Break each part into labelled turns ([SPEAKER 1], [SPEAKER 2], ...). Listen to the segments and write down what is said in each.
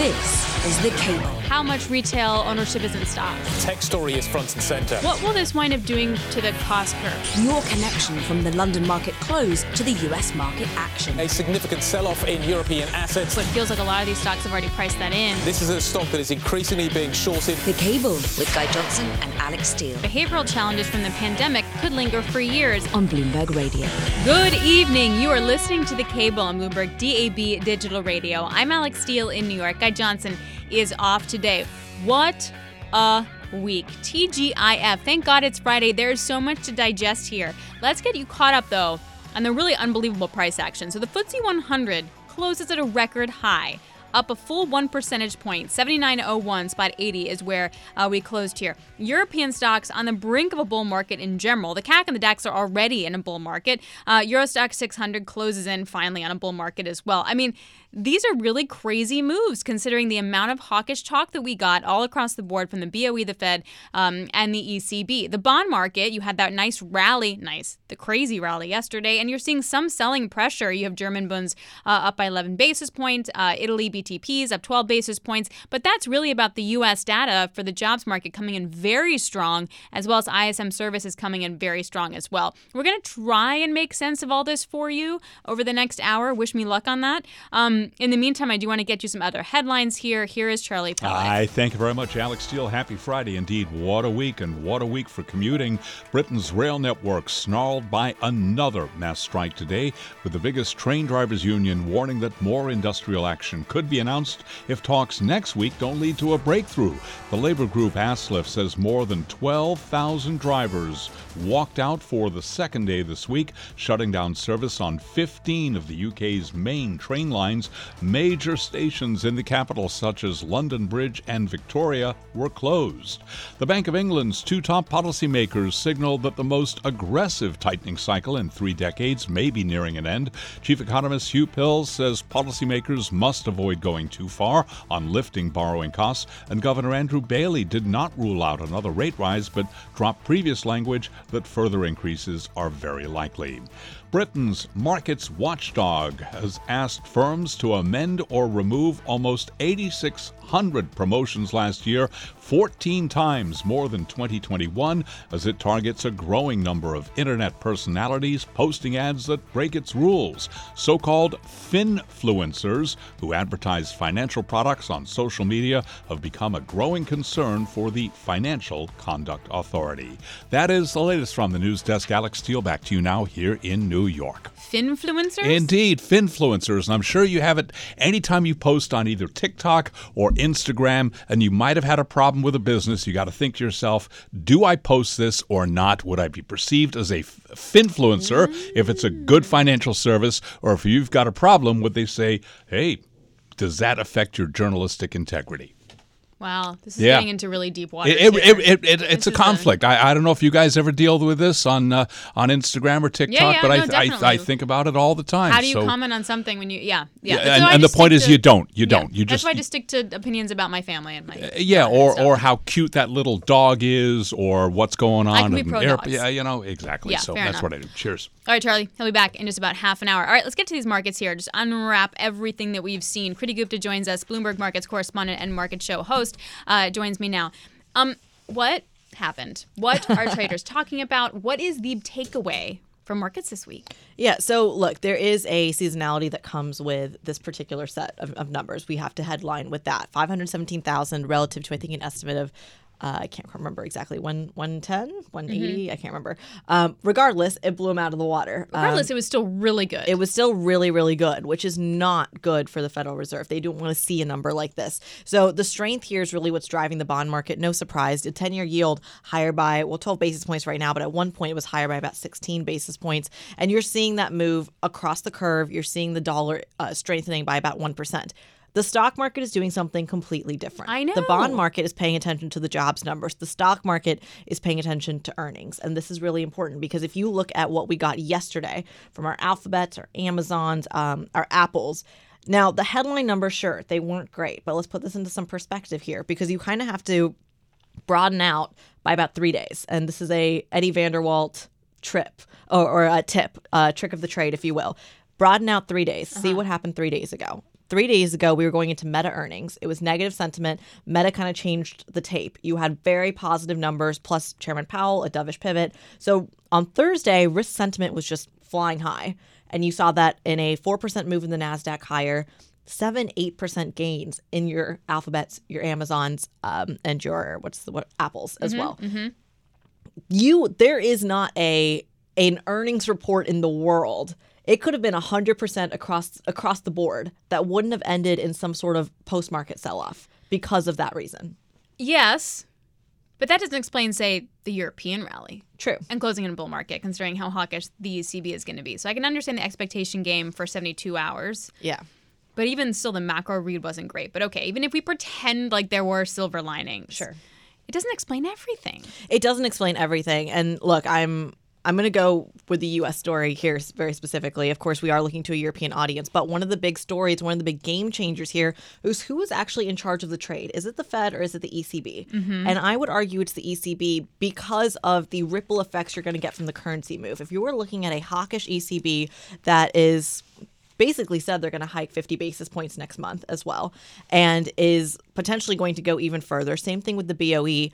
[SPEAKER 1] This is The Cable.
[SPEAKER 2] How much retail ownership is in stock?
[SPEAKER 3] Tech story is front and center.
[SPEAKER 2] What will this wind up doing to the cost curve?
[SPEAKER 1] Your connection from the London market close to the US market action.
[SPEAKER 3] A significant sell off in European assets.
[SPEAKER 2] But it feels like a lot of these stocks have already priced that in.
[SPEAKER 3] This is a stock that is increasingly being shorted.
[SPEAKER 1] The Cable with Guy Johnson and Alix Steel
[SPEAKER 2] Behavioral challenges from the pandemic could linger for years.
[SPEAKER 1] on Bloomberg Radio.
[SPEAKER 2] Good evening. You are listening to The Cable on Bloomberg DAB Digital Radio. I'm Alix Steel in New York. Guy Johnson is off today. What a week. TGIF. Thank God it's Friday. There's so much to digest here. Let's get you caught up, though, on the really unbelievable price action. So the FTSE 100 closes at a record high. Up a full one percentage point, 79.01 spot 80 is where uh, we closed here. European stocks on the brink of a bull market in general. The CAC and the DAX are already in a bull market. Uh, Euro Stoxx 600 closes in finally on a bull market as well. I mean, these are really crazy moves considering the amount of hawkish talk that we got all across the board from the BOE, the Fed, um, and the ECB. The bond market, you had that nice rally, nice, the crazy rally yesterday, and you're seeing some selling pressure. You have German bonds uh, up by 11 basis points, uh, Italy BTPs up 12 basis points, but that's really about the U.S. data for the jobs market coming in very strong, as well as ISM services coming in very strong as well. We're going to try and make sense of all this for you over the next hour. Wish me luck on that. Um, Um, in the meantime, I do want to get you some other headlines here. Here is Charlie Pellett.
[SPEAKER 4] I thank you very much, Alix Steel. Happy Friday indeed. What a week and what a week for commuting. Britain's rail network snarled by another mass strike today, with the biggest train drivers union warning that more industrial action could be announced if talks next week don't lead to a breakthrough. The labor group ASLEF says more than 12,000 drivers walked out for the second day this week, shutting down service on 15 of the UK's main train lines. Major stations in the capital, such as London Bridge and Victoria, were closed. The Bank of England's two top policymakers signaled that the most aggressive tightening cycle in three decades may be nearing an end. Chief economist Hugh Pill says policymakers must avoid going too far on lifting borrowing costs, and Governor Andrew Bailey did not rule out another rate rise but dropped previous language that further increases are very likely. Britain's markets watchdog has asked firms to amend or remove almost 8,600 promotions last year, 14 times more than 2021, as it targets a growing number of internet personalities posting ads that break its rules. So called finfluencers, who advertise financial products on social media, have become a growing concern for the Financial Conduct Authority. That is the latest from the news desk. Alix Steel, back to you now here in New York.
[SPEAKER 2] Finfluencers?
[SPEAKER 4] Indeed, finfluencers. And I'm sure you have it anytime you post on either TikTok or Instagram and you might have had a problem with a business. You got to think to yourself, do I post this or not? Would I be perceived as a finfluencer if it's a good financial service? Or if you've got a problem, would they say, hey, does that affect your journalistic integrity?
[SPEAKER 2] Wow, this is
[SPEAKER 4] Yeah.
[SPEAKER 2] getting into really deep water.
[SPEAKER 4] It, it, it, it, it- it's a conflict. I, I don't know if you guys ever deal with this on uh, on Instagram or TikTok,
[SPEAKER 2] yeah,
[SPEAKER 4] but
[SPEAKER 2] no,
[SPEAKER 4] I, I I think about it all the time.
[SPEAKER 2] How do you
[SPEAKER 4] so,
[SPEAKER 2] comment on something when you? Yeah, yeah.
[SPEAKER 4] Yeah, and- and the point is
[SPEAKER 2] to-
[SPEAKER 4] you don't. You
[SPEAKER 2] yeah.
[SPEAKER 4] don't. You
[SPEAKER 2] That's
[SPEAKER 4] just-
[SPEAKER 2] why I just stick to opinions about my family and my.
[SPEAKER 4] Yeah, or or how cute that little dog is, or what's going on.
[SPEAKER 2] I can be
[SPEAKER 4] in
[SPEAKER 2] pro
[SPEAKER 4] air- Yeah, you know exactly.
[SPEAKER 2] Yeah,
[SPEAKER 4] so
[SPEAKER 2] fair
[SPEAKER 4] that's
[SPEAKER 2] enough.
[SPEAKER 4] what I do. Cheers.
[SPEAKER 2] All right, Charlie, he'll be back in just about half an hour. All right, let's get to these markets here. Just unwrap everything that we've seen. Kriti Gupta joins us, Bloomberg Markets correspondent and market show host, uh, joins me now. Um, what happened? What are traders talking about? What is the takeaway from markets this week?
[SPEAKER 5] Yeah, so look, there is a seasonality that comes with this particular set of, of numbers. We have to headline with that 517,000 relative to, I think, an estimate of. Uh, I can't remember exactly one 110, 180. I can't remember. Um, regardless, it blew them out of the water. Um,
[SPEAKER 2] Regardless, it was still really good.
[SPEAKER 5] it was still really, really good, which is not good for the Federal Reserve. They don't want to see a number like this. So the strength here is really what's driving the bond market. No surprise. The 10 year yield higher by, well, 12 basis points right now, but at one point it was higher by about 16 basis points. And you're seeing that move across the curve. You're seeing the dollar uh, strengthening by about 1%. The stock market is doing something completely different.
[SPEAKER 2] I know.
[SPEAKER 5] The bond market is paying attention to the jobs numbers. The stock market is paying attention to earnings. And this is really important because if you look at what we got yesterday from our Alphabets, our Amazons, um, our Apples, now the headline numbers, sure, they weren't great, but let's put this into some perspective here because you kind of have to broaden out by about three days. And this is a Eddie van der Walt trip or, or a tip, a trick of the trade, if you will. Broaden out three days. See what happened three days ago. Three days ago, we were going into Meta earnings. It was negative sentiment. Meta kind of changed the tape. You had very positive numbers, plus Chairman Powell, a dovish pivot. So on Thursday, risk sentiment was just flying high. And you saw that in a 4% move in the NASDAQ higher, 7 8% gains in your alphabets, your Amazons, um, and your what's the what Apples as well. You there is not a an earnings report in the world. It could have been 100% across across the board that wouldn't have ended in some sort of post-market sell-off because of that reason.
[SPEAKER 2] Yes, but that doesn't explain, say, the European rally
[SPEAKER 5] True.
[SPEAKER 2] and closing in a bull market, considering how hawkish the ECB is going to be. So I can understand the expectation game for 72 hours,
[SPEAKER 5] Yeah.
[SPEAKER 2] but even still, the macro read wasn't great. But okay, even if we pretend like there were silver linings,
[SPEAKER 5] Sure.
[SPEAKER 2] it doesn't explain everything.
[SPEAKER 5] It doesn't explain everything. And look, I'm I'm going to go with the U.S. story here very specifically. Of course, we are looking to a European audience, but one of the big stories, one of the big game changers here is who is actually in charge of the trade. Is it the Fed or is it the ECB? Mm-hmm. And I would argue it's the ECB because of the ripple effects you're going to get from the currency move. If you were looking at a hawkish ECB that is basically said they're going to hike 50 basis points next month as well and is potentially going to go even further. Same thing with the BOE.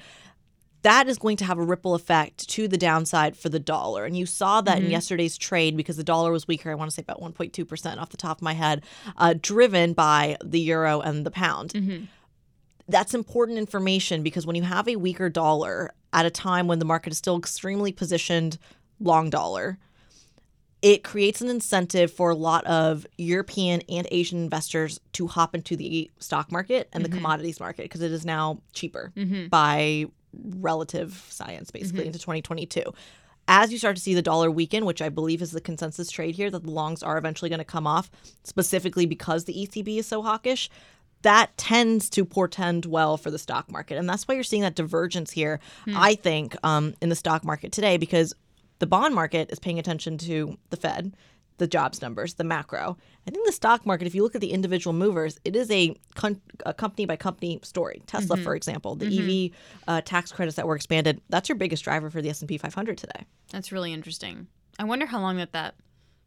[SPEAKER 5] That is going to have a ripple effect to the downside for the dollar. And you saw that in yesterday's trade because the dollar was weaker, I want to say about 1.2% off the top of my head, uh, driven by the euro and the pound. That's important information because when you have a weaker dollar at a time when the market is still extremely positioned long dollar, it creates an incentive for a lot of European and Asian investors to hop into the stock market and the mm-hmm. commodities market because it is now cheaper mm-hmm. by relative science, basically, mm-hmm. into 2022. As you start to see the dollar weaken, which I believe is the consensus trade here, that the longs are eventually going to come off, specifically because the ECB is so hawkish, that tends to portend well for the stock market. And that's why you're seeing that divergence here, hmm. I think, um, in the stock market today, because the bond market is paying attention to the Fed, the jobs numbers, the macro. I think the stock market, if you look at the individual movers, it is a, con- a company by company story. Tesla, for example, the EV uh, tax credits that were expanded, that's your biggest driver for the S&P 500 today.
[SPEAKER 2] That's really interesting. I wonder how long that that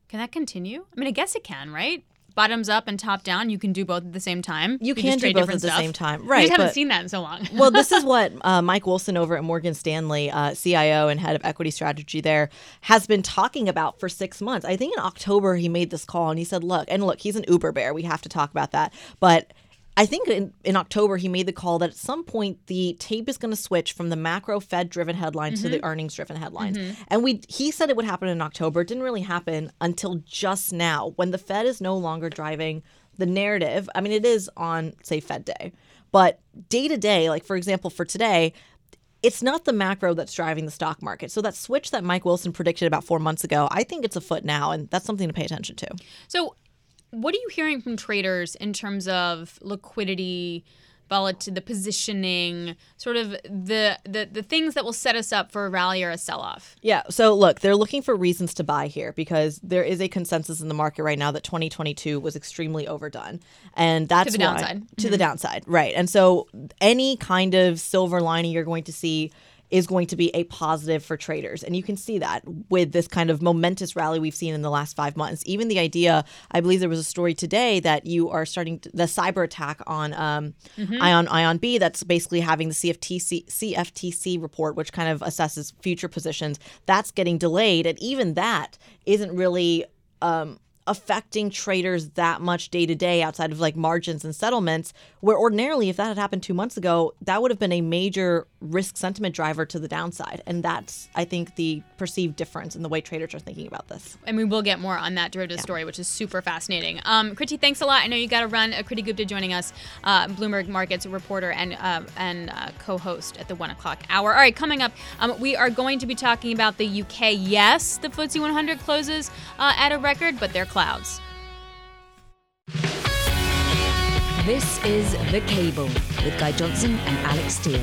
[SPEAKER 2] can that continue. I mean, I guess it can, right? Bottoms up and top down. You can do both at the same time.
[SPEAKER 5] You
[SPEAKER 2] just
[SPEAKER 5] can do both at the
[SPEAKER 2] stuff.
[SPEAKER 5] same time.
[SPEAKER 2] We
[SPEAKER 5] Right,
[SPEAKER 2] just haven't
[SPEAKER 5] but-
[SPEAKER 2] seen that in so long.
[SPEAKER 5] well, this is what uh, Mike Wilson over at Morgan Stanley, uh, CIO and head of equity strategy there, has been talking about for six months. I think in October he made this call and he said, "Look, and look, he's an Uber bear. We have to talk about that." But I think in, in October he made the call that at some point the tape is going to switch from the macro Fed driven headlines to the mm-hmm. earnings driven headlines. Mm-hmm. And we he said it would happen in October. It didn't really happen until just now when the Fed is no longer driving the narrative. I mean, it is on say Fed day, but day to day, like for example, for today, it's not the macro that's driving the stock market. So that switch that Mike Wilson predicted about four months ago, I think it's afoot now, and that's something to pay attention to.
[SPEAKER 2] So, what are you hearing from traders in terms of liquidity, volatility, the positioning, sort of the, the the things that will set us up for a rally or a sell off?
[SPEAKER 5] Yeah. So look, they're looking for reasons to buy here because there is a consensus in the market right now that 2022 was extremely overdone, and that's to
[SPEAKER 2] the
[SPEAKER 5] why-
[SPEAKER 2] downside.
[SPEAKER 5] To the mm-hmm. downside, right? And so any kind of silver lining you're going to see is going to be a positive for traders. And you can see that with this kind of momentous rally we've seen in the last five months. Even the idea, I believe there was a story today that you are starting to, the cyber attack on um, Ion Ion B that's basically having the CFTC CFTC report, which kind of assesses future positions. That's getting delayed, and even that isn't really. Um, affecting traders that much day to day outside of like margins and settlements where ordinarily if that had happened 2 months ago that would have been a major risk sentiment driver to the downside and that's i think the perceived difference in the way traders are thinking about this
[SPEAKER 2] And we will get more on that derivative story, which is super fascinating. Um, Kriti, thanks a lot. I know you got to run. Uh, Kriti Gupta joining us, uh, Bloomberg Markets reporter and uh, and uh, co-host at the one o'clock hour. All right, coming up, um, we are going to be talking about the UK. Yes, the FTSE 100 closes uh, at a record, but they're clouds.
[SPEAKER 1] This is The Cable with Guy Johnson and Alix Steel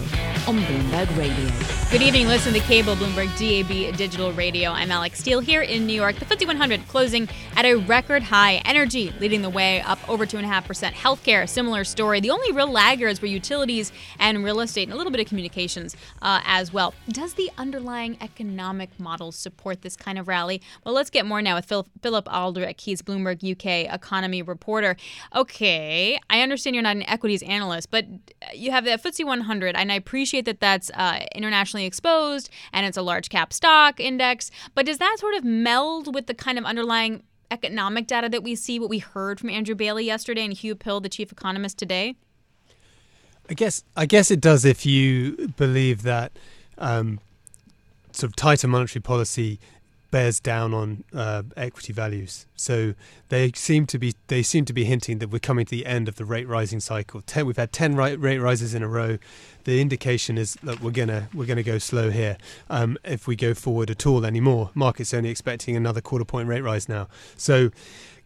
[SPEAKER 1] on Bloomberg Radio.
[SPEAKER 2] Good evening. Listen to Cable Bloomberg DAB Digital Radio. I'm Alix Steel here in New York. The FTSE 100 closing at a record high. Energy leading the way, up over 2.5%. Healthcare, similar story. The only real laggards were utilities and real estate, and a little bit of communications uh, as well. Does the underlying economic model support this kind of rally? Well, let's get more now with Phil, Philip Aldrick. He's Bloomberg UK economy reporter. Okay, I understand you're not an equities analyst, but you have the FTSE 100, and I appreciate that that's uh, internationally exposed and it's a large cap stock index. But does that sort of meld with the kind of underlying economic data that we see, what we heard from Andrew Bailey yesterday and Hugh Pill, the chief economist today?
[SPEAKER 6] I guess I guess it does if you believe that um, sort of tighter monetary policy bears down on uh, equity values. So they seem to be they seem to be hinting that we're coming to the end of the rate rising cycle. Ten, we've had ten rate rises in a row. The indication is that we're gonna we're gonna go slow here. Um, if we go forward at all anymore, markets only expecting another quarter point rate rise now. So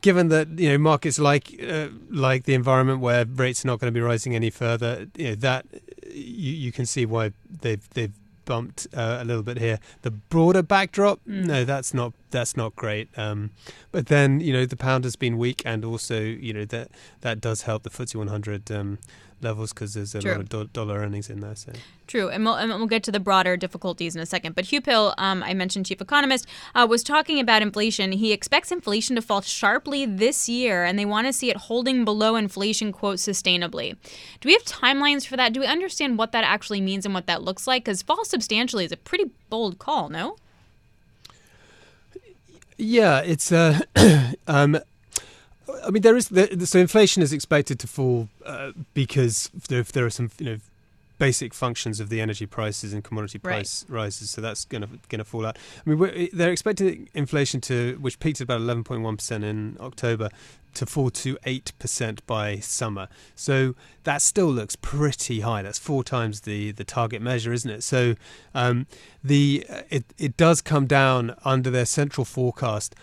[SPEAKER 6] given that you know markets like uh, like the environment where rates are not going to be rising any further, you know, that you, you can see why they've they've bumped uh, a little bit here. The broader backdrop, mm. no, that's not that's not great. Um, but then you know the pound has been weak, and also you know that that does help the FTSE 100 um, levels because there's a True. lot of do- dollar earnings in there. So
[SPEAKER 2] True, and we'll, and we'll get to the broader difficulties in a second. But Hugh Pill, um, I mentioned chief economist, uh, was talking about inflation. He expects inflation to fall sharply this year, and they want to see it holding below inflation quote sustainably. Do we have timelines for that? Do we understand what that actually means and what that looks like? Because fall substantially is a pretty bold call, no?
[SPEAKER 6] Yeah, it's uh, um, I mean, there is the, so inflation is expected to fall uh, because there, there are some you know basic functions of the energy prices and commodity price right. rises, so that's going to going to fall out. I mean, they're expecting inflation to, which peaked at about 11.1 percent in October, to fall to eight percent by summer. So that still looks pretty high. That's four times the the target measure, isn't it? So um, the it it does come down under their central forecast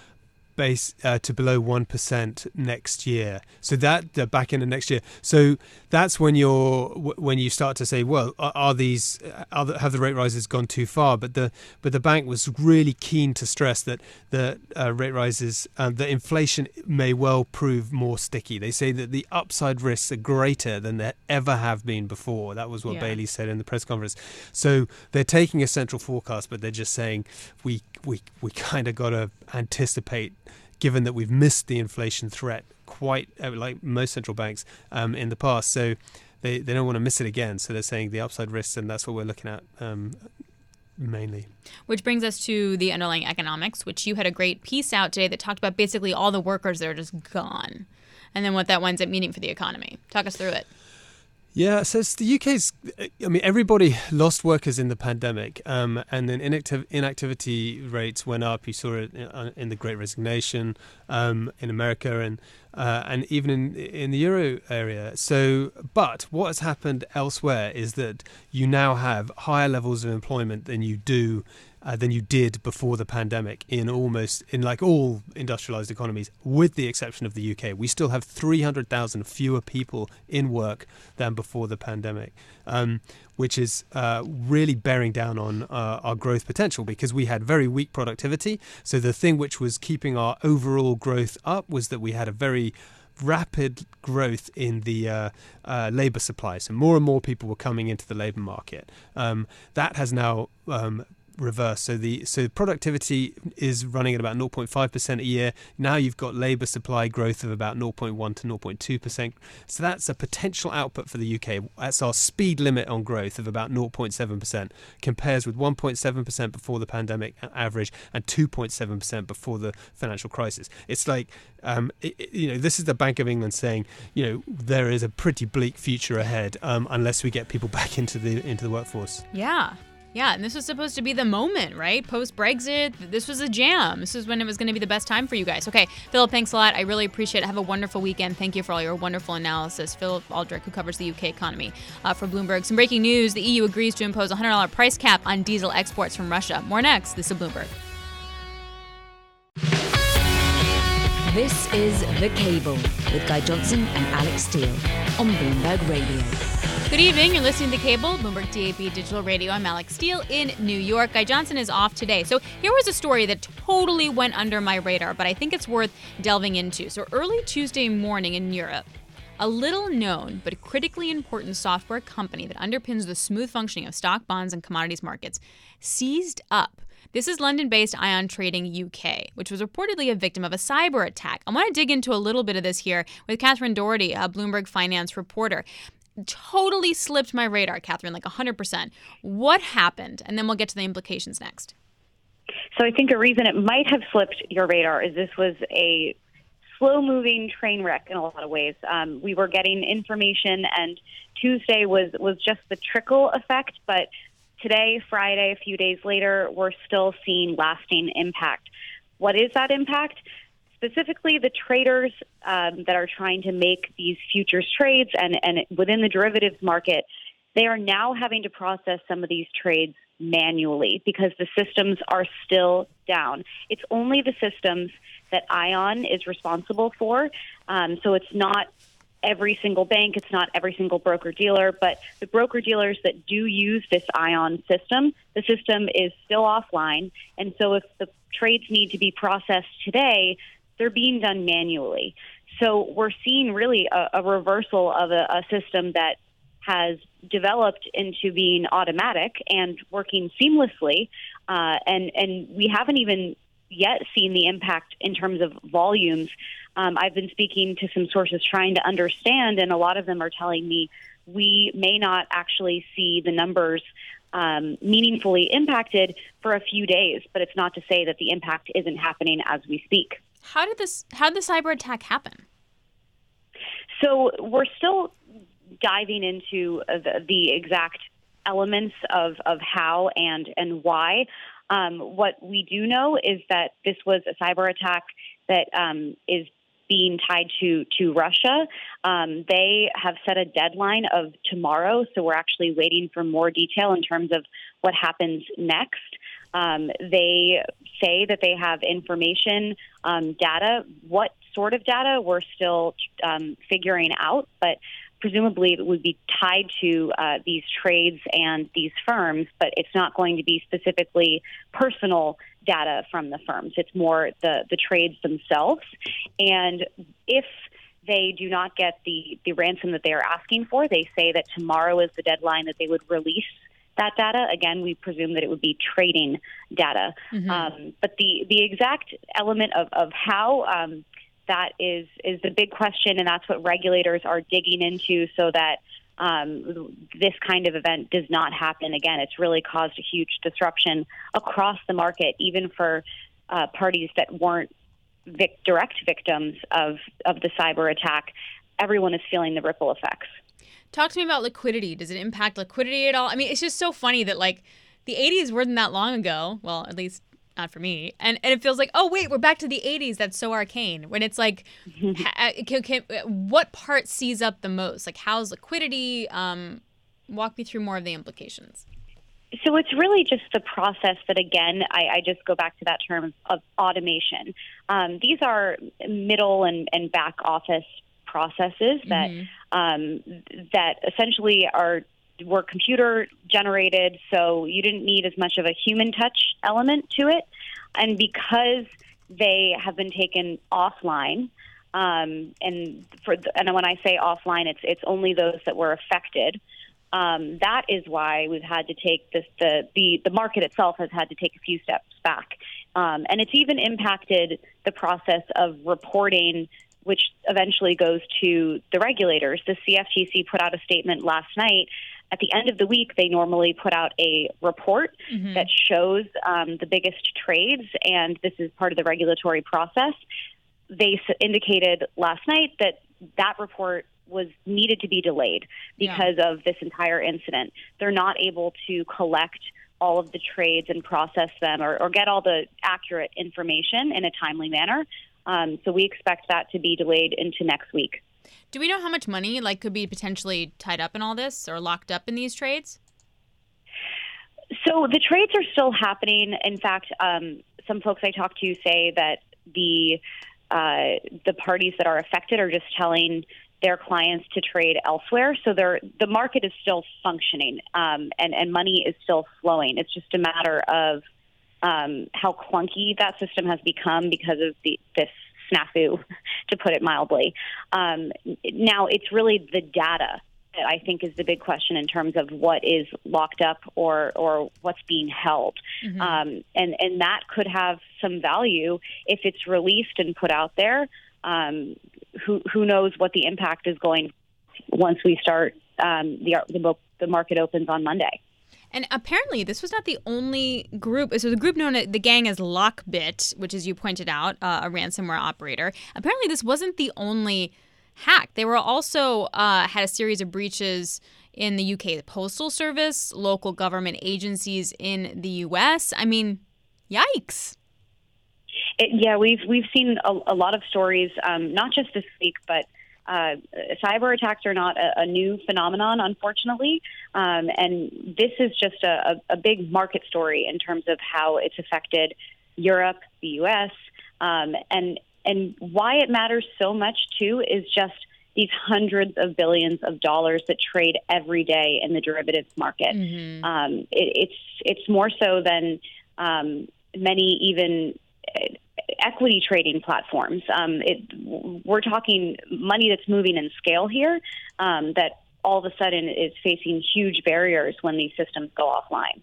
[SPEAKER 6] base uh, to below 1% next year. So that uh, back into next year. So that's when you're when you start to say, well, are, are these are the, have the rate rises gone too far? But the but the bank was really keen to stress that the uh, rate rises, uh, the inflation may well prove more sticky. They say that the upside risks are greater than there ever have been before. That was what yeah. Bailey said in the press conference. So they're taking a central forecast, but they're just saying we we we kind of got to anticipate, given that we've missed the inflation threat quite uh, like most central banks um, in the past. So they they don't want to miss it again. So they're saying the upside risks, and that's what we're looking at. Um, mainly.
[SPEAKER 2] Which brings us to the underlying economics, which you had a great piece out today that talked about basically all the workers that are just gone, and then what that winds up meaning for the economy. Talk us through it.
[SPEAKER 6] Yeah, so the UK's. I mean, everybody lost workers in the pandemic, um, and then inactiv- inactivity rates went up. You saw it uh, in the Great Resignation um, in America, and uh, and even in in the euro area. So, but what has happened elsewhere is that you now have higher levels of employment than you do uh, than you did before the pandemic in almost in like all industrialized economies, with the exception of the UK. We still have 300,000 fewer people in work than before the pandemic, um, which is uh, really bearing down on uh, our growth potential because we had very weak productivity. So the thing which was keeping our overall growth up was that we had a very rapid growth in the uh, uh, labour supply. So more and more people were coming into the labour market. Um, that has now um, reverse. So the so productivity is running at about 0.5 percent a year. Now you've got labour supply growth of about 0.1 to 0.2 percent. So that's a potential output for the UK. That's our speed limit on growth of about 0.7 percent. Compares with 1.7 percent before the pandemic average and 2.7 percent before the financial crisis. It's like um, it, you know this is the Bank of England saying you know there is a pretty bleak future ahead um, unless we get people back into the into the workforce.
[SPEAKER 2] Yeah, yeah, and this was supposed to be the moment, right? Post Brexit, this was a jam. This was when it was going to be the best time for you guys. Okay, Philip, thanks a lot. I really appreciate it. Have a wonderful weekend. Thank you for all your wonderful analysis. Philip Aldrick, who covers the UK economy uh, for Bloomberg. Some breaking news the EU agrees to impose a $100 price cap on diesel exports from Russia. More next. This is Bloomberg.
[SPEAKER 1] This is The Cable with Guy Johnson and Alix Steel on Bloomberg Radio.
[SPEAKER 2] Good evening. You're listening to Cable, Bloomberg DAB Digital Radio. I'm Alix Steel in New York. Guy Johnson is off today. So here was a story that totally went under my radar, but I think it's worth delving into. So early Tuesday morning in Europe, a little known but critically important software company that underpins the smooth functioning of stock, bonds, and commodities markets seized up. This is London based ION Trading UK, which was reportedly a victim of a cyber attack. I want to dig into a little bit of this here with Katherine Doherty, a Bloomberg finance reporter totally slipped my radar, Katherine, like 100%. What happened? And then we'll get to the implications next.
[SPEAKER 7] So I think a reason it might have slipped your radar is this was a slow moving train wreck in a lot of ways. Um, we were getting information, and Tuesday was, was just the trickle effect, but today, Friday, a few days later, we're still seeing lasting impact. What is that impact? Specifically the traders um, that are trying to make these futures trades and, and within the derivatives market, they are now having to process some of these trades manually because the systems are still down. It's only the systems that ION is responsible for. Um, so it's not every single bank, it's not every single broker dealer, but the broker dealers that do use this ION system, the system is still offline. And so if the trades need to be processed today, they're being done manually. So we're seeing really a, a reversal of a, a system that has developed into being automatic and working seamlessly, uh, and and we haven't even yet seen the impact in terms of volumes. Um, I've been speaking to some sources trying to understand, and a lot of them are telling me we may not actually see the numbers um, meaningfully impacted for a few days, but it's not to say that the impact isn't happening as we speak.
[SPEAKER 2] How did this? How did the cyber attack happen?
[SPEAKER 7] So we're still diving into the, the exact elements of, of how and and why. Um, what we do know is that this was a cyber attack that um, is being tied to to Russia. Um, they have set a deadline of tomorrow, so we're actually waiting for more detail in terms of what happens next. Um, they say that they have information, um, data. What sort of data we're still um, figuring out, but presumably it would be tied to uh, these trades and these firms, but it's not going to be specifically personal data from the firms. It's more the, the trades themselves. And if they do not get the, the ransom that they are asking for, they say that tomorrow is the deadline that they would release that data. Again, we presume that it would be trading data. Mm-hmm. Um, but the, the exact element of, of how um, that is, is the big question, and that's what regulators are digging into so that um, this kind of event does not happen again. It's really caused a huge disruption across the market, even for uh, parties that weren't vic- direct victims of, of the cyber attack. Everyone is feeling the ripple effects.
[SPEAKER 2] Talk to me about liquidity. Does it impact liquidity at all? I mean, it's just so funny that like the 80s weren't that long ago. Well, at least not for me. And and it feels like, oh wait, we're back to the 80s. That's so arcane. When it's like, uh, can, can, what part sees up the most? Like, how's liquidity? Um, walk me through more of the implications.
[SPEAKER 7] So it's really just the process that, again, I, I just go back to that term of automation. Um, these are middle and, and back office processes that mm-hmm. um, that essentially are were computer generated, so you didn't need as much of a human touch element to it. And because they have been taken offline, um, and for the, and when I say offline, it's it's only those that were affected. Um, that is why we've had to take this the, the the market itself has had to take a few steps back, um, and it's even impacted the process of reporting which eventually goes to the regulators. The CFTC put out a statement last night. At the end of the week, they normally put out a report mm-hmm. that shows um, the biggest trades, and this is part of the regulatory process. They s- indicated last night that that report was needed to be delayed because yeah. of this entire incident. They're not able to collect all of the trades and process them or, or, get all the accurate information in a timely manner. Um, so we expect that to be delayed into next week.
[SPEAKER 2] Do we know how much money like could be potentially tied up in all this or locked up in these trades?
[SPEAKER 7] So the trades are still happening. In fact, um, some folks I talk to say that the uh, the parties that are affected are just telling their clients to trade elsewhere. So the market is still functioning um, and, and money is still flowing. It's just a matter of um, how clunky that system has become because of the, this snafu, to put it mildly. Um, now, it's really the data that I think is the big question in terms of what is locked up or or what's being held, mm-hmm. um, and and that could have some value if it's released and put out there. Um, who who knows what the impact is going once we start um, the the the market opens on Monday.
[SPEAKER 2] And apparently, this was not the only group. So the group known the gang as LockBit, which, as you pointed out, uh, a ransomware operator. Apparently, this wasn't the only hack. They were also uh, had a series of breaches in the UK, the Postal Service, local government agencies in the US. I mean, yikes.
[SPEAKER 7] It, yeah, we've we've seen a, a lot of stories, um, not just this week, but uh, cyber attacks are not a, a new phenomenon, unfortunately. Um, and this is just a, a, big market story in terms of how it's affected Europe, the U.S., um, and and why it matters so much too is just these hundreds of billions of dollars that trade every day in the derivatives market. Mm-hmm. Um, it, it's it's more so than um, many even equity trading platforms. Um, it, we're talking money that's moving in scale here um, that all of a sudden is facing huge barriers when these systems go offline.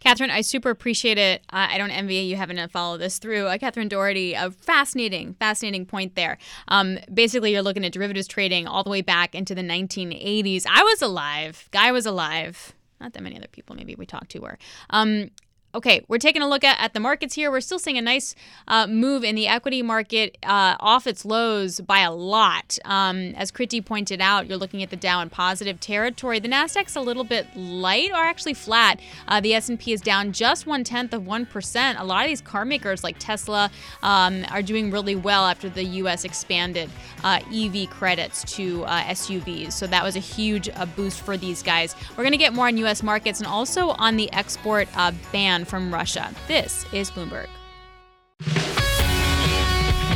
[SPEAKER 2] Katherine, I super appreciate it. I don't envy you having to follow this through. Uh, Katherine Doherty, a fascinating, fascinating point there. Um, basically, you're looking at derivatives trading all the way back into the 1980s. I was alive. Guy was alive. Not that many other people maybe we talked to were. Um, Okay, we're taking a look at, at the markets here. We're still seeing a nice uh, move in the equity market uh, off its lows by a lot. Um, as Kriti pointed out, you're looking at the Dow in positive territory. The Nasdaq's a little bit light, or actually flat. Uh, the S&P is down just one tenth of one percent. A lot of these car makers, like Tesla, um, are doing really well after the U.S. expanded uh, EV credits to uh, SUVs. So that was a huge uh, boost for these guys. We're going to get more on U.S. markets and also on the export ban from Russia. This is Bloomberg.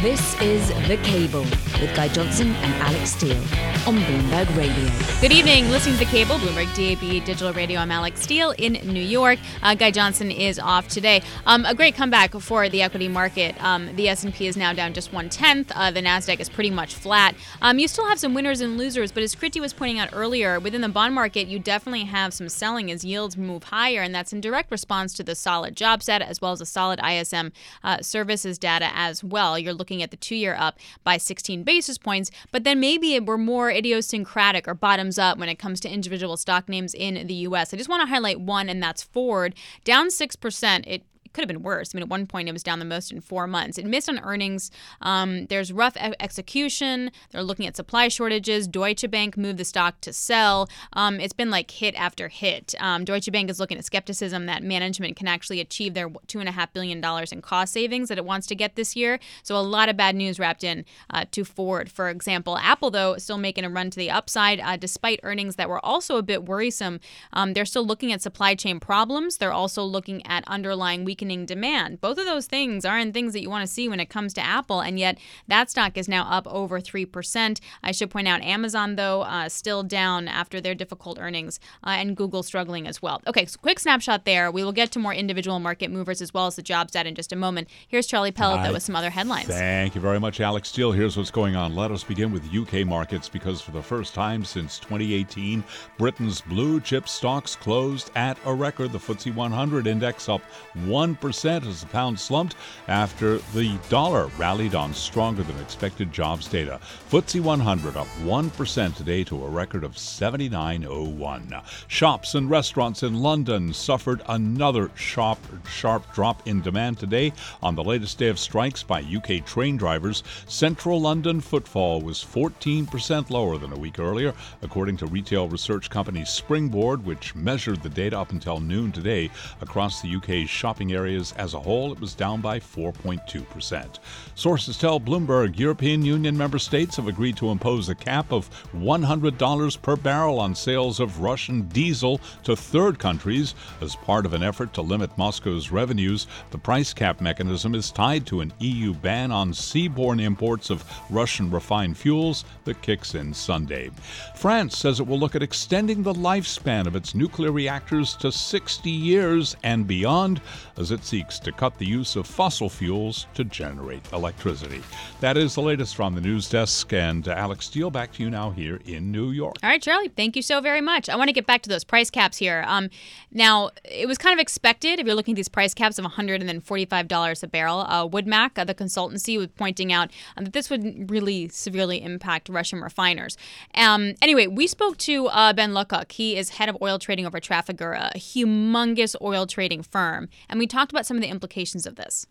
[SPEAKER 1] This is The Cable with Guy Johnson and Alix Steel on Bloomberg Radio.
[SPEAKER 2] Good evening. Listening to The Cable, Bloomberg DAB Digital Radio. I'm Alix Steel in New York. Uh, Guy Johnson is off today. Um, a great comeback for the equity market. Um, the S&P is now down just one tenth. Uh, the Nasdaq is pretty much flat. Um, you still have some winners and losers, but as Kriti was pointing out earlier, within the bond market, you definitely have some selling as yields move higher, and that's in direct response to the solid job set as well as the solid ISM uh, services data as well. You're looking looking at the two year up by 16 basis points, but then maybe we're more idiosyncratic or bottoms up when it comes to individual stock names in the US. I just want to highlight one, and that's Ford, down 6%. It could have been worse. I mean, at one point it was down the most in four months. It missed on earnings. Um, there's rough e- execution. They're looking at supply shortages. Deutsche Bank moved the stock to sell. Um, it's been like hit after hit. Um, Deutsche Bank is looking at skepticism that management can actually achieve their two and a half billion dollars in cost savings that it wants to get this year. So a lot of bad news wrapped in uh, to Ford, for example. Apple, though, still making a run to the upside uh, despite earnings that were also a bit worrisome. Um, they're still looking at supply chain problems. They're also looking at underlying weakness weakening demand. Both of those things aren't things that you want to see when it comes to Apple, and yet that stock is now up over 3%. I should point out Amazon, though, uh, still down after their difficult earnings, uh, and Google struggling as well. Okay, so quick snapshot there. We will get to more individual market movers as well as the jobs data in just a moment. Here's Charlie Pellett though, with some other headlines.
[SPEAKER 4] Thank you very much, Alix Steel. Here's what's going on. Let us begin with UK markets because for the first time since 2018, Britain's blue chip stocks closed at a record. The FTSE 100 index up 1 1% as the pound slumped after the dollar rallied on stronger than expected jobs data. FTSE 100 up 1% today to a record of 79.01. Shops and restaurants in London suffered another sharp, sharp drop in demand today on the latest day of strikes by UK train drivers. Central London footfall was 14% lower than a week earlier, according to retail research company Springboard, which measured the data up until noon today across the UK's shopping area areas. As a whole, it was down by 4.2%. Sources tell Bloomberg European Union member states have agreed to impose a cap of $100 per barrel on sales of Russian diesel to third countries as part of an effort to limit Moscow's revenues. The price cap mechanism is tied to an EU ban on seaborne imports of Russian refined fuels that kicks in Sunday. France says it will look at extending the lifespan of its nuclear reactors to 60 years and beyond as it seeks to cut the use of fossil fuels to generate electricity. That is the latest from the news desk. And uh, Alix Steel, back to you now here in New York.
[SPEAKER 2] All right, Charlie, thank you so very much. I want to get back to those price caps here. Um, now, it was kind of expected if you're looking at these price caps of $145 a barrel. Uh, Woodmac, uh, the consultancy, was pointing out um, that this would really severely impact Russian refiners. Um, anyway, we spoke to uh, Ben Luckock. He is head of oil trading over Trafigura, a humongous oil trading firm. And we talked about some of the implications of this.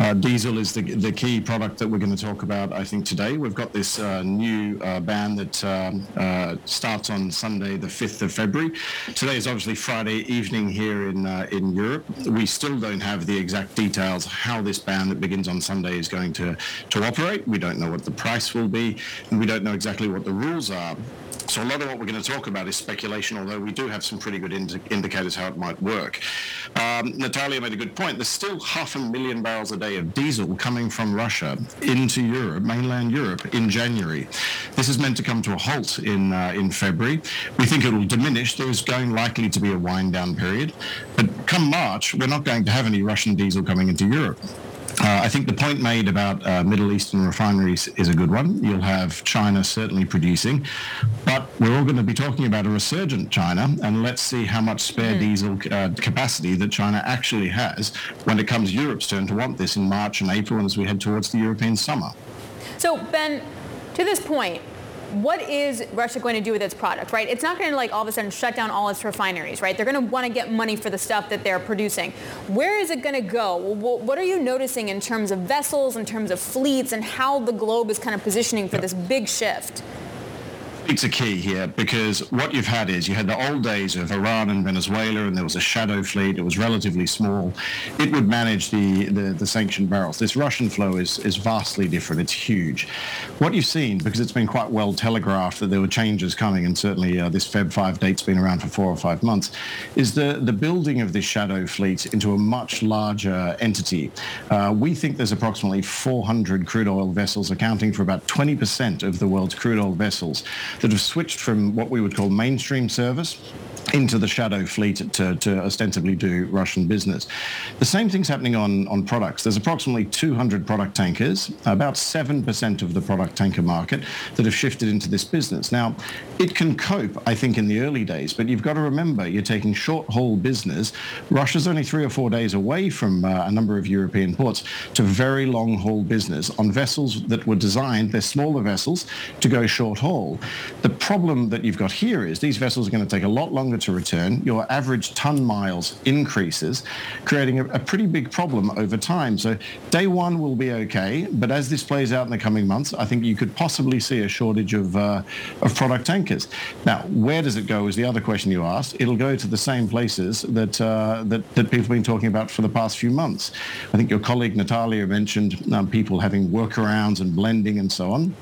[SPEAKER 8] Uh, diesel is the, the key product that we're going to talk about, I think, today. We've got this uh, new uh, ban that um, uh, starts on Sunday, the 5th of February. Today is obviously Friday evening here in, uh, in Europe. We still don't have the exact details how this ban that begins on Sunday is going to, to operate. We don't know what the price will be, and we don't know exactly what the rules are. So a lot of what we're going to talk about is speculation, although we do have some pretty good indi- indicators how it might work. Um, Natalia made a good point. There's still half a million barrels a day of diesel coming from Russia into Europe, mainland Europe, in January. This is meant to come to a halt in uh, in February. We think it will diminish. There is going likely to be a wind down period, but come March, we're not going to have any Russian diesel coming into Europe. Uh, I think the point made about uh, Middle Eastern refineries is a good one. You'll have China certainly producing, but we're all going to be talking about a resurgent China, and let's see how much spare diesel uh, capacity that China actually has when it comes Europe's turn to want this in March and April and as we head towards the European summer.
[SPEAKER 2] So, Ben, to this point, what is Russia going to do with its product, right? It's not going to like all of a sudden shut down all its refineries, right? They're going to want to get money for the stuff that they're producing. Where is it going to go? What are you noticing in terms of vessels, in terms of fleets, and how the globe is kind of positioning for this big shift?
[SPEAKER 8] It's a key here because what you've had is you had the old days of Iran and Venezuela, and there was a shadow fleet. It was relatively small. It would manage the, the, the sanctioned barrels. This Russian flow is, is vastly different. It's huge. What you've seen, because it's been quite well telegraphed that there were changes coming, and certainly uh, this Feb 5 date's been around for four or five months, is the, the building of this shadow fleet into a much larger entity. Uh, we think there's approximately 400 crude oil vessels accounting for about 20% of the world's crude oil vessels that have switched from what we would call mainstream service into the shadow fleet to, to ostensibly do Russian business. The same thing's happening on, on products. There's approximately 200 product tankers, about 7% of the product tanker market that have shifted into this business. Now, it can cope, I think, in the early days, but you've got to remember you're taking short haul business. Russia's only three or four days away from uh, a number of European ports to very long haul business on vessels that were designed, they're smaller vessels, to go short haul. The problem that you've got here is these vessels are going to take a lot longer to return. Your average ton miles increases, creating a, a pretty big problem over time. So day one will be okay, but as this plays out in the coming months, I think you could possibly see a shortage of, uh, of product tankers. Now, where does it go is the other question you asked. It'll go to the same places that, uh, that, that people have been talking about for the past few months. I think your colleague Natalia mentioned um, people having workarounds and blending and so on.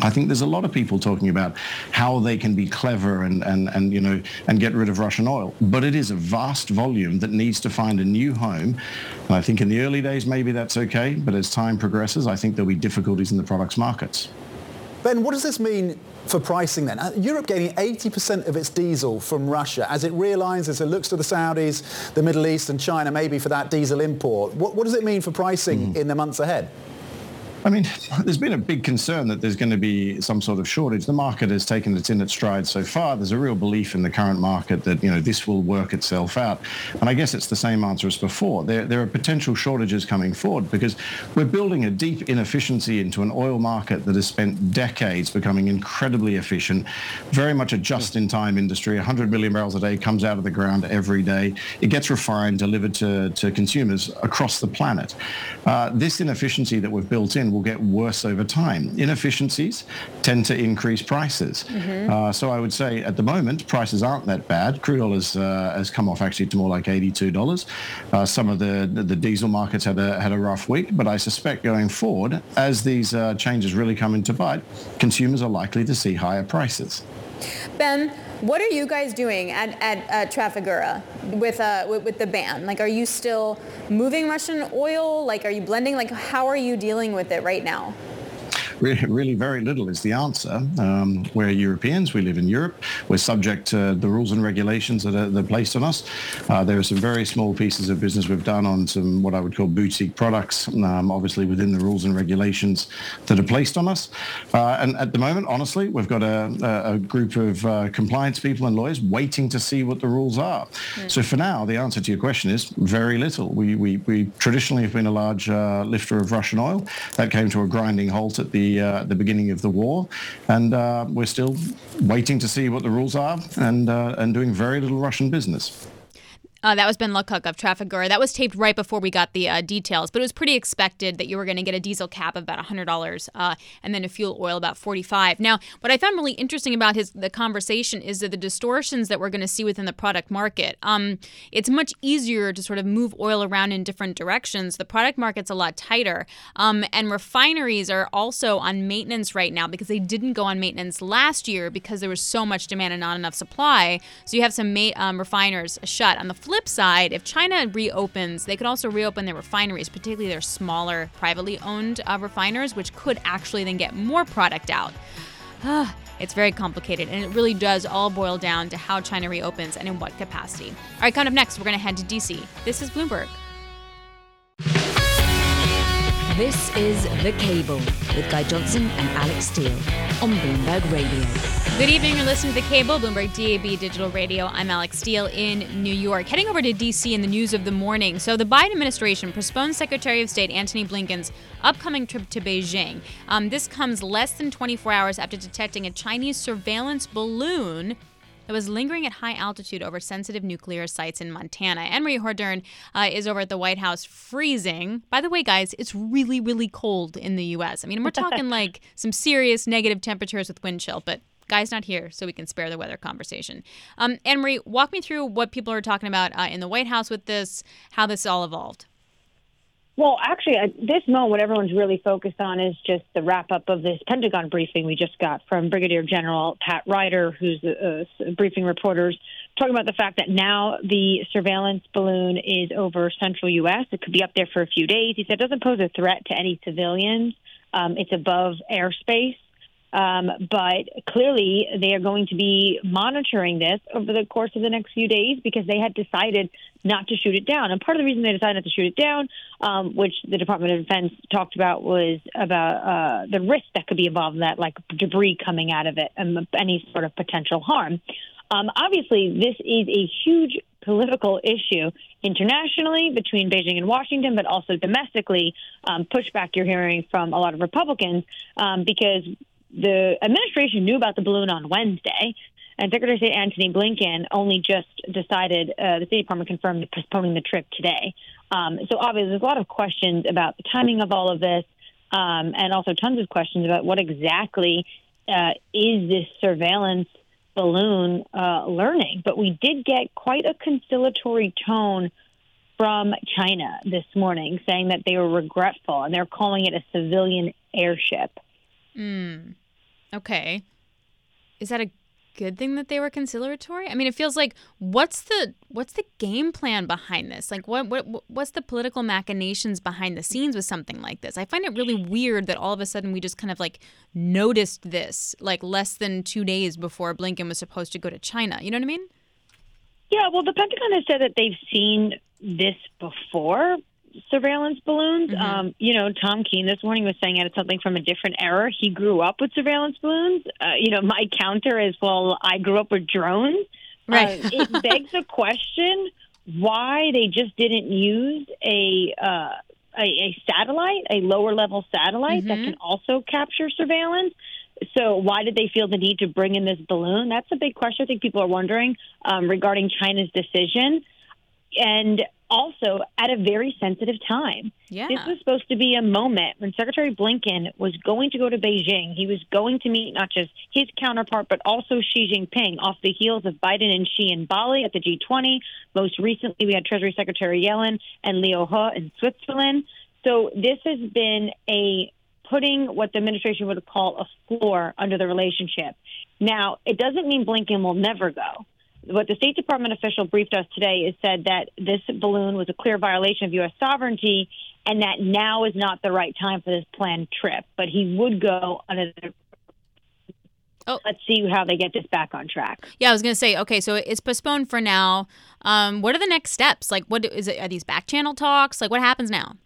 [SPEAKER 8] I think there's a lot of people talking about how they can be clever and, and, and you know and get rid of Russian oil. But it is a vast volume that needs to find a new home. And I think in the early days maybe that's okay, but as time progresses, I think there'll be difficulties in the products markets.
[SPEAKER 9] Ben, what does this mean for pricing then? Uh, Europe getting 80% of its diesel from Russia as it realises it looks to the Saudis, the Middle East and China maybe for that diesel import. What, what does it mean for pricing in the months ahead?
[SPEAKER 8] I mean, there's been a big concern that there's going to be some sort of shortage. The market has taken it in its stride so far. There's a real belief in the current market that you know this will work itself out. And I guess it's the same answer as before. There, there are potential shortages coming forward because we're building a deep inefficiency into an oil market that has spent decades becoming incredibly efficient, very much a just-in-time industry. 100 million barrels a day comes out of the ground every day. It gets refined, delivered to, to consumers across the planet. Uh, this inefficiency that we've built in will get worse over time. Inefficiencies tend to increase prices. Mm-hmm. Uh, so I would say at the moment, prices aren't that bad. Crude oil has, uh, has come off actually to more like $82. Uh, some of the, the, diesel markets had a, had a rough week, but I suspect going forward, as these uh, changes really come into bite, consumers are likely to see higher prices.
[SPEAKER 2] Ben, what are you guys doing at, at, at Trafigura with, uh, with, with the ban? Like, are you still moving Russian oil? Like, are you blending? Like, how are you dealing with it right now?
[SPEAKER 8] Really, really very little is the answer. Um, we're Europeans. We live in Europe. We're subject to the rules and regulations that are, that are placed on us. Uh, there are some very small pieces of business we've done on some what I would call boutique products, um, obviously within the rules and regulations that are placed on us. Uh, and at the moment, honestly, we've got a, a group of uh, compliance people and lawyers waiting to see what the rules are. Mm. So for now, the answer to your question is very little. We, we, we traditionally have been a large uh, lifter of Russian oil. That came to a grinding halt at the uh, the beginning of the war, and uh, we're still waiting to see what the rules are and uh, and doing very little Russian business.
[SPEAKER 2] Uh, that was Ben Luckock of Trafigura. That was taped right before we got the uh, details, but it was pretty expected that you were going to get a diesel cap of about $100 uh, and then a fuel oil about 45 Now, what I found really interesting about his the conversation is that the distortions that we're going to see within the product market. Um, it's much easier to sort of move oil around in different directions. The product market's a lot tighter, um, and refineries are also on maintenance right now because they didn't go on maintenance last year because there was so much demand and not enough supply. So you have some ma- um, refiners shut. On the flip flip side, if China reopens, they could also reopen their refineries, particularly their smaller, privately owned uh, refiners, which could actually then get more product out. it's very complicated, and it really does all boil down to how China reopens and in what capacity. All right, coming up next, we're going to head to DC. This is Bloomberg.
[SPEAKER 1] This is The Cable with Guy Johnson and Alix Steel on Bloomberg Radio.
[SPEAKER 2] Good evening. You're listening to The Cable, Bloomberg DAB Digital Radio. I'm Alix Steel in New York. Heading over to D.C. in the news of the morning. So, the Biden administration postponed Secretary of State Antony Blinken's upcoming trip to Beijing. Um, this comes less than 24 hours after detecting a Chinese surveillance balloon that was lingering at high altitude over sensitive nuclear sites in Montana. Marie Hordern uh, is over at the White House freezing. By the way, guys, it's really, really cold in the U.S. I mean, we're talking like some serious negative temperatures with wind chill, but Guy's not here, so we can spare the weather conversation. Um, Annmarie, walk me through what people are talking about uh, in the White House with this, how this all evolved.
[SPEAKER 10] Well, actually, at this moment, what everyone's really focused on is just the wrap up of this Pentagon briefing we just got from Brigadier General Pat Ryder, who's a briefing reporters, talking about the fact that now the surveillance balloon is over central U.S. It could be up there for a few days. He said it doesn't pose a threat to any civilians. Um, it's above airspace. Um, but clearly, they are going to be monitoring this over the course of the next few days because they had decided not to shoot it down. And part of the reason they decided not to shoot it down, um, which the Department of Defense talked about, was about uh, the risk that could be involved in that, like debris coming out of it and any sort of potential harm. Um, obviously, this is a huge political issue internationally between Beijing and Washington, but also domestically. Um, pushback you're hearing from a lot of Republicans um, because the administration knew about the balloon on Wednesday, and Secretary of State Antony Blinken only just decided, uh, the State Department confirmed postponing the trip today. Um, so obviously, there's a lot of questions about the timing of all of this, um, and also tons of questions about what exactly uh, is this surveillance balloon uh, learning. But we did get quite a conciliatory tone from China this morning, saying that they were regretful and they're calling it a civilian airship.
[SPEAKER 2] Mm. Okay. Is that a good thing that they were conciliatory? I mean, it feels like what's the what's the game plan behind this? Like what what what's the political machinations behind the scenes with something like this? I find it really weird that all of a sudden we just kind of like noticed this like less than 2 days before Blinken was supposed to go to China. You know what I mean?
[SPEAKER 10] Yeah, well, the Pentagon has said that they've seen this before, surveillance balloons. Mm-hmm. Um, you know, Tom Keene this morning was saying it's something from a different era. He grew up with surveillance balloons. Uh, you know, my counter is, well, I grew up with drones.
[SPEAKER 2] Right.
[SPEAKER 10] Uh, it begs the question why they just didn't use a, uh, a, a satellite, a lower level satellite mm-hmm. that can also capture surveillance. So why did they feel the need to bring in this balloon? That's a big question. I think people are wondering um, regarding China's decision and also at a very sensitive time.
[SPEAKER 2] Yeah.
[SPEAKER 10] This was supposed to be a moment when Secretary Blinken was going to go to Beijing. He was going to meet not just his counterpart, but also Xi Jinping off the heels of Biden and Xi in Bali at the G20. Most recently, we had Treasury Secretary Yellen and Liu He in Switzerland. So this has been a putting what the administration would call a floor under the relationship. Now, it doesn't mean Blinken will never go what the State Department official briefed us today is said that this balloon was a clear violation of U.S. sovereignty and that now is not the right time for this planned trip. But he would go on a.
[SPEAKER 2] Oh.
[SPEAKER 10] Let's see how they get this back on track.
[SPEAKER 2] Yeah, I was gonna say. Okay, so it's postponed for now. Um, what are the next steps? Like, what is it? Are these back channel talks? Like, what happens now?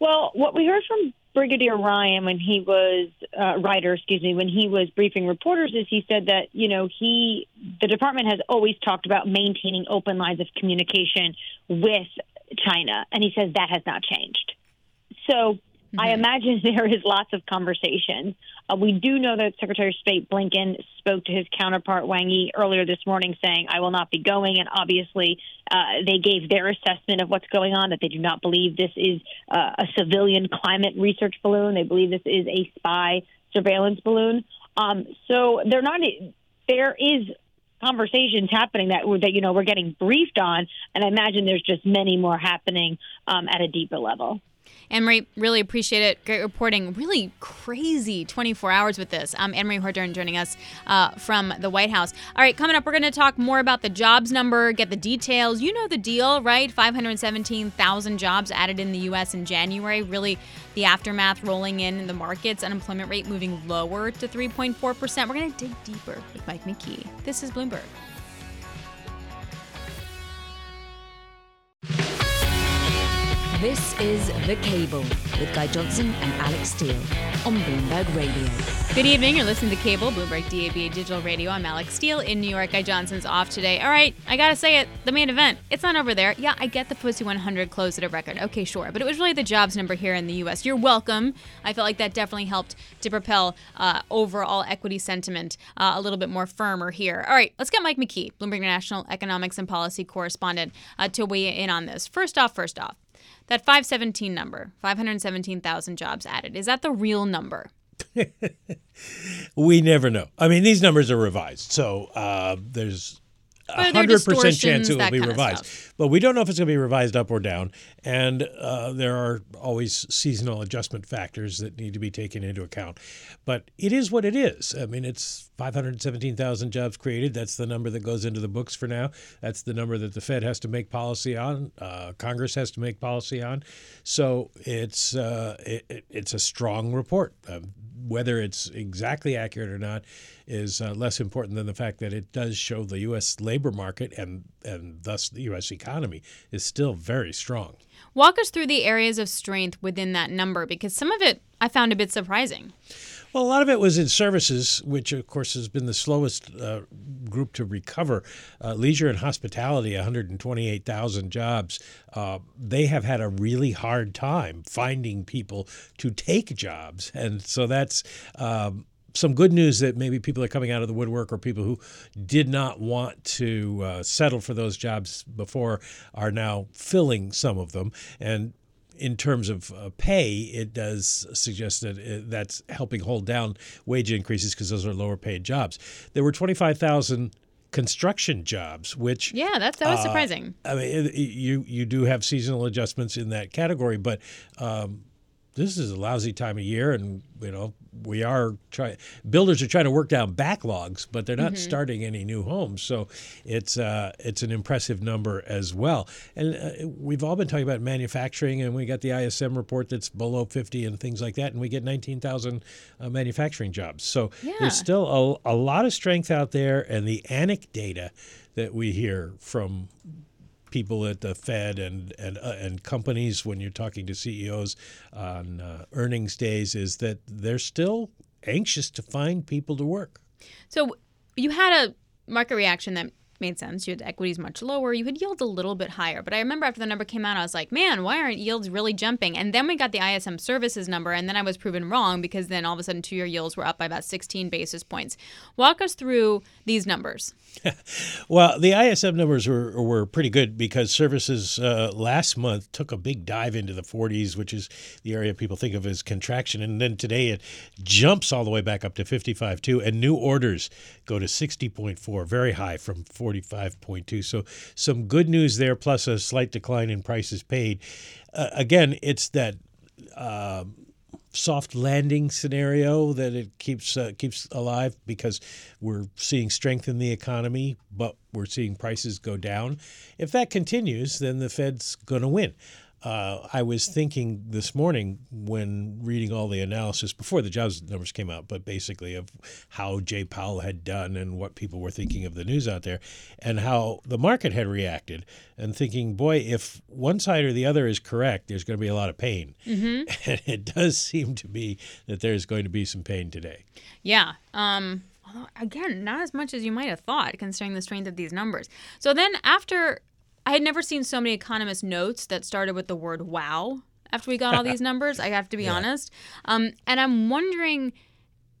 [SPEAKER 10] Well, what we heard from Brigadier Ryan when he was uh, Ryder, excuse me, when he was briefing reporters, is he said that you know he the department has always talked about maintaining open lines of communication with China, and he says that has not changed. So mm-hmm. I imagine there is lots of conversations. Uh, we do know that Secretary of State Blinken spoke to his counterpart Wang Yi earlier this morning, saying, "I will not be going." And obviously, uh, they gave their assessment of what's going on. That they do not believe this is uh, a civilian climate research balloon. They believe this is a spy surveillance balloon. Um, so they're not. There is conversations happening that that you know we're getting briefed on, and I imagine there's just many more happening um, at a deeper level.
[SPEAKER 2] Annmarie, really appreciate it. Great reporting. Really crazy 24 hours with this. Um, Annmarie Hordern joining us uh, from the White House. All right, coming up, we're going to talk more about the jobs number, get the details. You know the deal, right? 517,000 jobs added in the U.S. in January. Really, the aftermath rolling in in the markets, unemployment rate moving lower to 3.4%. We're going to dig deeper with Mike McKee. This is Bloomberg.
[SPEAKER 1] This is The Cable with Guy Johnson and Alix Steel on Bloomberg Radio.
[SPEAKER 2] Good evening. You're listening to Cable, Bloomberg DAB Digital Radio. I'm Alix Steel in New York. Guy Johnson's off today. All right, I gotta say it. The main event. It's not over there. Yeah, I get the FTSE 100 closed at a record. Okay, sure, but it was really the jobs number here in the U.S. You're welcome. I felt like that definitely helped to propel uh, overall equity sentiment uh, a little bit more firmer here. All right, let's get Mike McKee, Bloomberg National Economics and Policy Correspondent, uh, to weigh in on this. First off, first off. That 517 number, 517,000 jobs added, is that the real number?
[SPEAKER 11] we never know. I mean, these numbers are revised. So uh, there's hundred percent chance it will be revised, but we don't know if it's going to be revised up or down. And uh, there are always seasonal adjustment factors that need to be taken into account. But it is what it is. I mean, it's 517,000 jobs created. That's the number that goes into the books for now. That's the number that the Fed has to make policy on. Uh, Congress has to make policy on. So it's uh, it, it's a strong report. Um, whether it's exactly accurate or not is uh, less important than the fact that it does show the U.S. labor market and and thus the U.S. economy is still very strong.
[SPEAKER 2] Walk us through the areas of strength within that number because some of it I found a bit surprising.
[SPEAKER 11] Well, a lot of it was in services, which of course has been the slowest uh, group to recover. Uh, leisure and hospitality, 128,000 jobs. Uh, they have had a really hard time finding people to take jobs, and so that's. Um, some good news that maybe people are coming out of the woodwork or people who did not want to uh, settle for those jobs before are now filling some of them. And in terms of uh, pay, it does suggest that uh, that's helping hold down wage increases because those are lower paid jobs. There were 25,000 construction jobs, which
[SPEAKER 2] yeah, that's that was uh, surprising.
[SPEAKER 11] I mean, you you do have seasonal adjustments in that category, but um, this is a lousy time of year, and you know we are trying. Builders are trying to work down backlogs, but they're not mm-hmm. starting any new homes. So it's uh, it's an impressive number as well. And uh, we've all been talking about manufacturing, and we got the ISM report that's below 50 and things like that, and we get 19,000 uh, manufacturing jobs. So
[SPEAKER 2] yeah.
[SPEAKER 11] there's still a, a lot of strength out there, and the anecdote data that we hear from people at the Fed and and uh, and companies when you're talking to CEOs on uh, earnings days is that they're still anxious to find people to work.
[SPEAKER 2] So you had a market reaction that made sense. You had equities much lower. You had yields a little bit higher. But I remember after the number came out, I was like, man, why aren't yields really jumping? And then we got the ISM services number, and then I was proven wrong because then all of a sudden two year yields were up by about 16 basis points. Walk us through these numbers.
[SPEAKER 11] well, the ISM numbers were, were pretty good because services uh, last month took a big dive into the 40s, which is the area people think of as contraction. And then today it jumps all the way back up to 55.2, and new orders go to 60.4, very high from 45.2. So some good news there, plus a slight decline in prices paid. Uh, again, it's that. Uh, soft landing scenario that it keeps uh, keeps alive because we're seeing strength in the economy, but we're seeing prices go down. If that continues, then the Fed's going to win. Uh, I was thinking this morning when reading all the analysis before the jobs numbers came out, but basically of how Jay Powell had done and what people were thinking of the news out there and how the market had reacted and thinking, boy, if one side or the other is correct, there's going to be a lot of pain. Mm-hmm. And it does seem to be that there's going to be some pain today.
[SPEAKER 2] Yeah. Um, again, not as much as you might have thought, considering the strength of these numbers. So then after I had never seen so many economist notes that started with the word wow after we got all these numbers. I have to be yeah. honest. Um, and I'm wondering,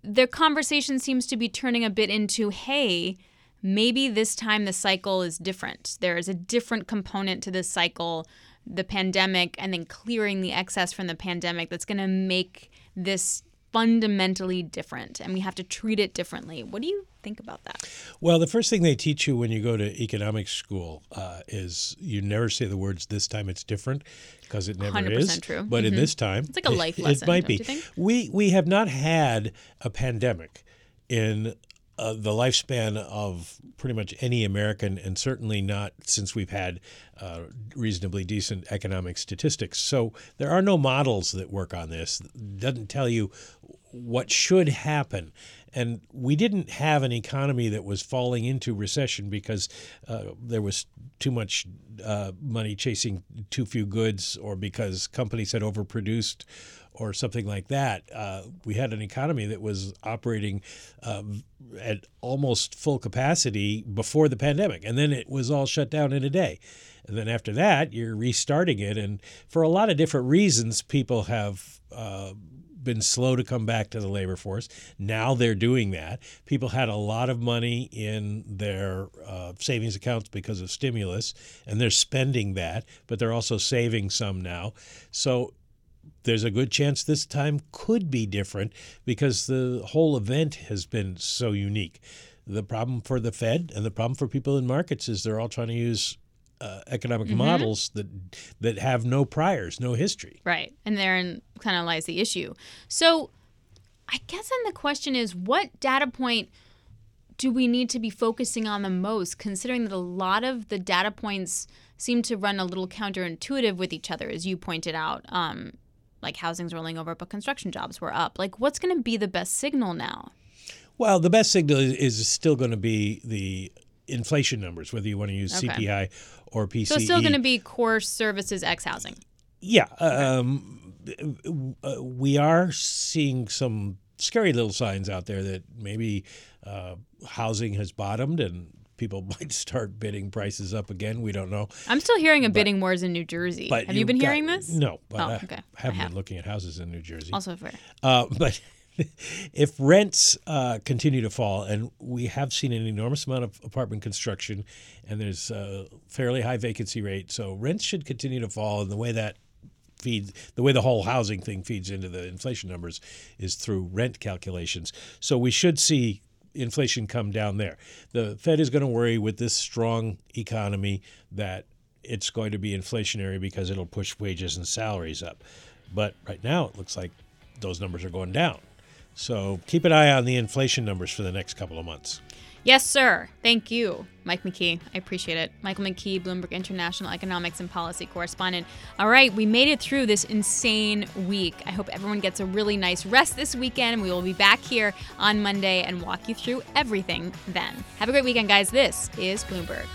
[SPEAKER 2] the conversation seems to be turning a bit into hey, maybe this time the cycle is different. There is a different component to this cycle, the pandemic, and then clearing the excess from the pandemic that's going to make this fundamentally different and we have to treat it differently. What do you think about that?
[SPEAKER 11] Well, the first thing they teach you when you go to economics school uh, is you never say the words "this time it's different" because it never is.
[SPEAKER 2] True.
[SPEAKER 11] But
[SPEAKER 2] mm-hmm.
[SPEAKER 11] in this time,
[SPEAKER 2] it's like a life it, lesson.
[SPEAKER 11] It might be. We we have not had a pandemic in uh, the lifespan of pretty much any American, and certainly not since we've had uh, reasonably decent economic statistics. So there are no models that work on this. It doesn't tell you what should happen. And we didn't have an economy that was falling into recession because uh, there was too much uh, money chasing too few goods or because companies had overproduced or something like that. Uh, we had an economy that was operating uh, at almost full capacity before the pandemic, and then it was all shut down in a day. And then after that, you're restarting it. And for a lot of different reasons, people have uh, been slow to come back to the labor force. Now they're doing that. People had a lot of money in their uh, savings accounts because of stimulus, and they're spending that, but they're also saving some now. So there's a good chance this time could be different because the whole event has been so unique. The problem for the Fed and the problem for people in markets is they're all trying to use uh, economic mm-hmm. models that that have no priors, no history.
[SPEAKER 2] Right, and therein kind of lies the issue. So, I guess then the question is, what data point do we need to be focusing on the most, considering that a lot of the data points seem to run a little counterintuitive with each other, as you pointed out. Um, like housing's rolling over, but construction jobs were up. Like, what's going to be the best signal now?
[SPEAKER 11] Well, the best signal is still going to be the inflation numbers, whether you want to use okay. CPI or PCE.
[SPEAKER 2] So it's still going to be core services X housing.
[SPEAKER 11] Yeah, um, uh, we are seeing some scary little signs out there that maybe uh, housing has bottomed and people might start bidding prices up again. We don't know.
[SPEAKER 2] I'm still hearing of bidding wars in New Jersey. Have you been got, hearing this?
[SPEAKER 11] No, but
[SPEAKER 2] oh,
[SPEAKER 11] I,
[SPEAKER 2] okay.
[SPEAKER 11] I haven't
[SPEAKER 2] I have.
[SPEAKER 11] been looking at houses in New Jersey.
[SPEAKER 2] Also fair.
[SPEAKER 11] Uh, but if rents uh, continue to fall, and we have seen an enormous amount of apartment construction, and there's a fairly high vacancy rate, so rents should continue to fall. And the way that feeds, the way the whole housing thing feeds into the inflation numbers is through rent calculations. So we should see inflation come down there. The Fed is going to worry with this strong economy that it's going to be inflationary because it'll push wages and salaries up. But right now, it looks like those numbers are going down. So keep an eye on the inflation numbers for the next couple of months.
[SPEAKER 2] Yes, sir. Thank you, Mike McKee. I appreciate it. Michael McKee, Bloomberg International Economics and Policy Correspondent. All right, we made it through this insane week. I hope everyone gets a really nice rest this weekend. We will be back here on Monday and walk you through everything then. Have a great weekend, guys. This is Bloomberg.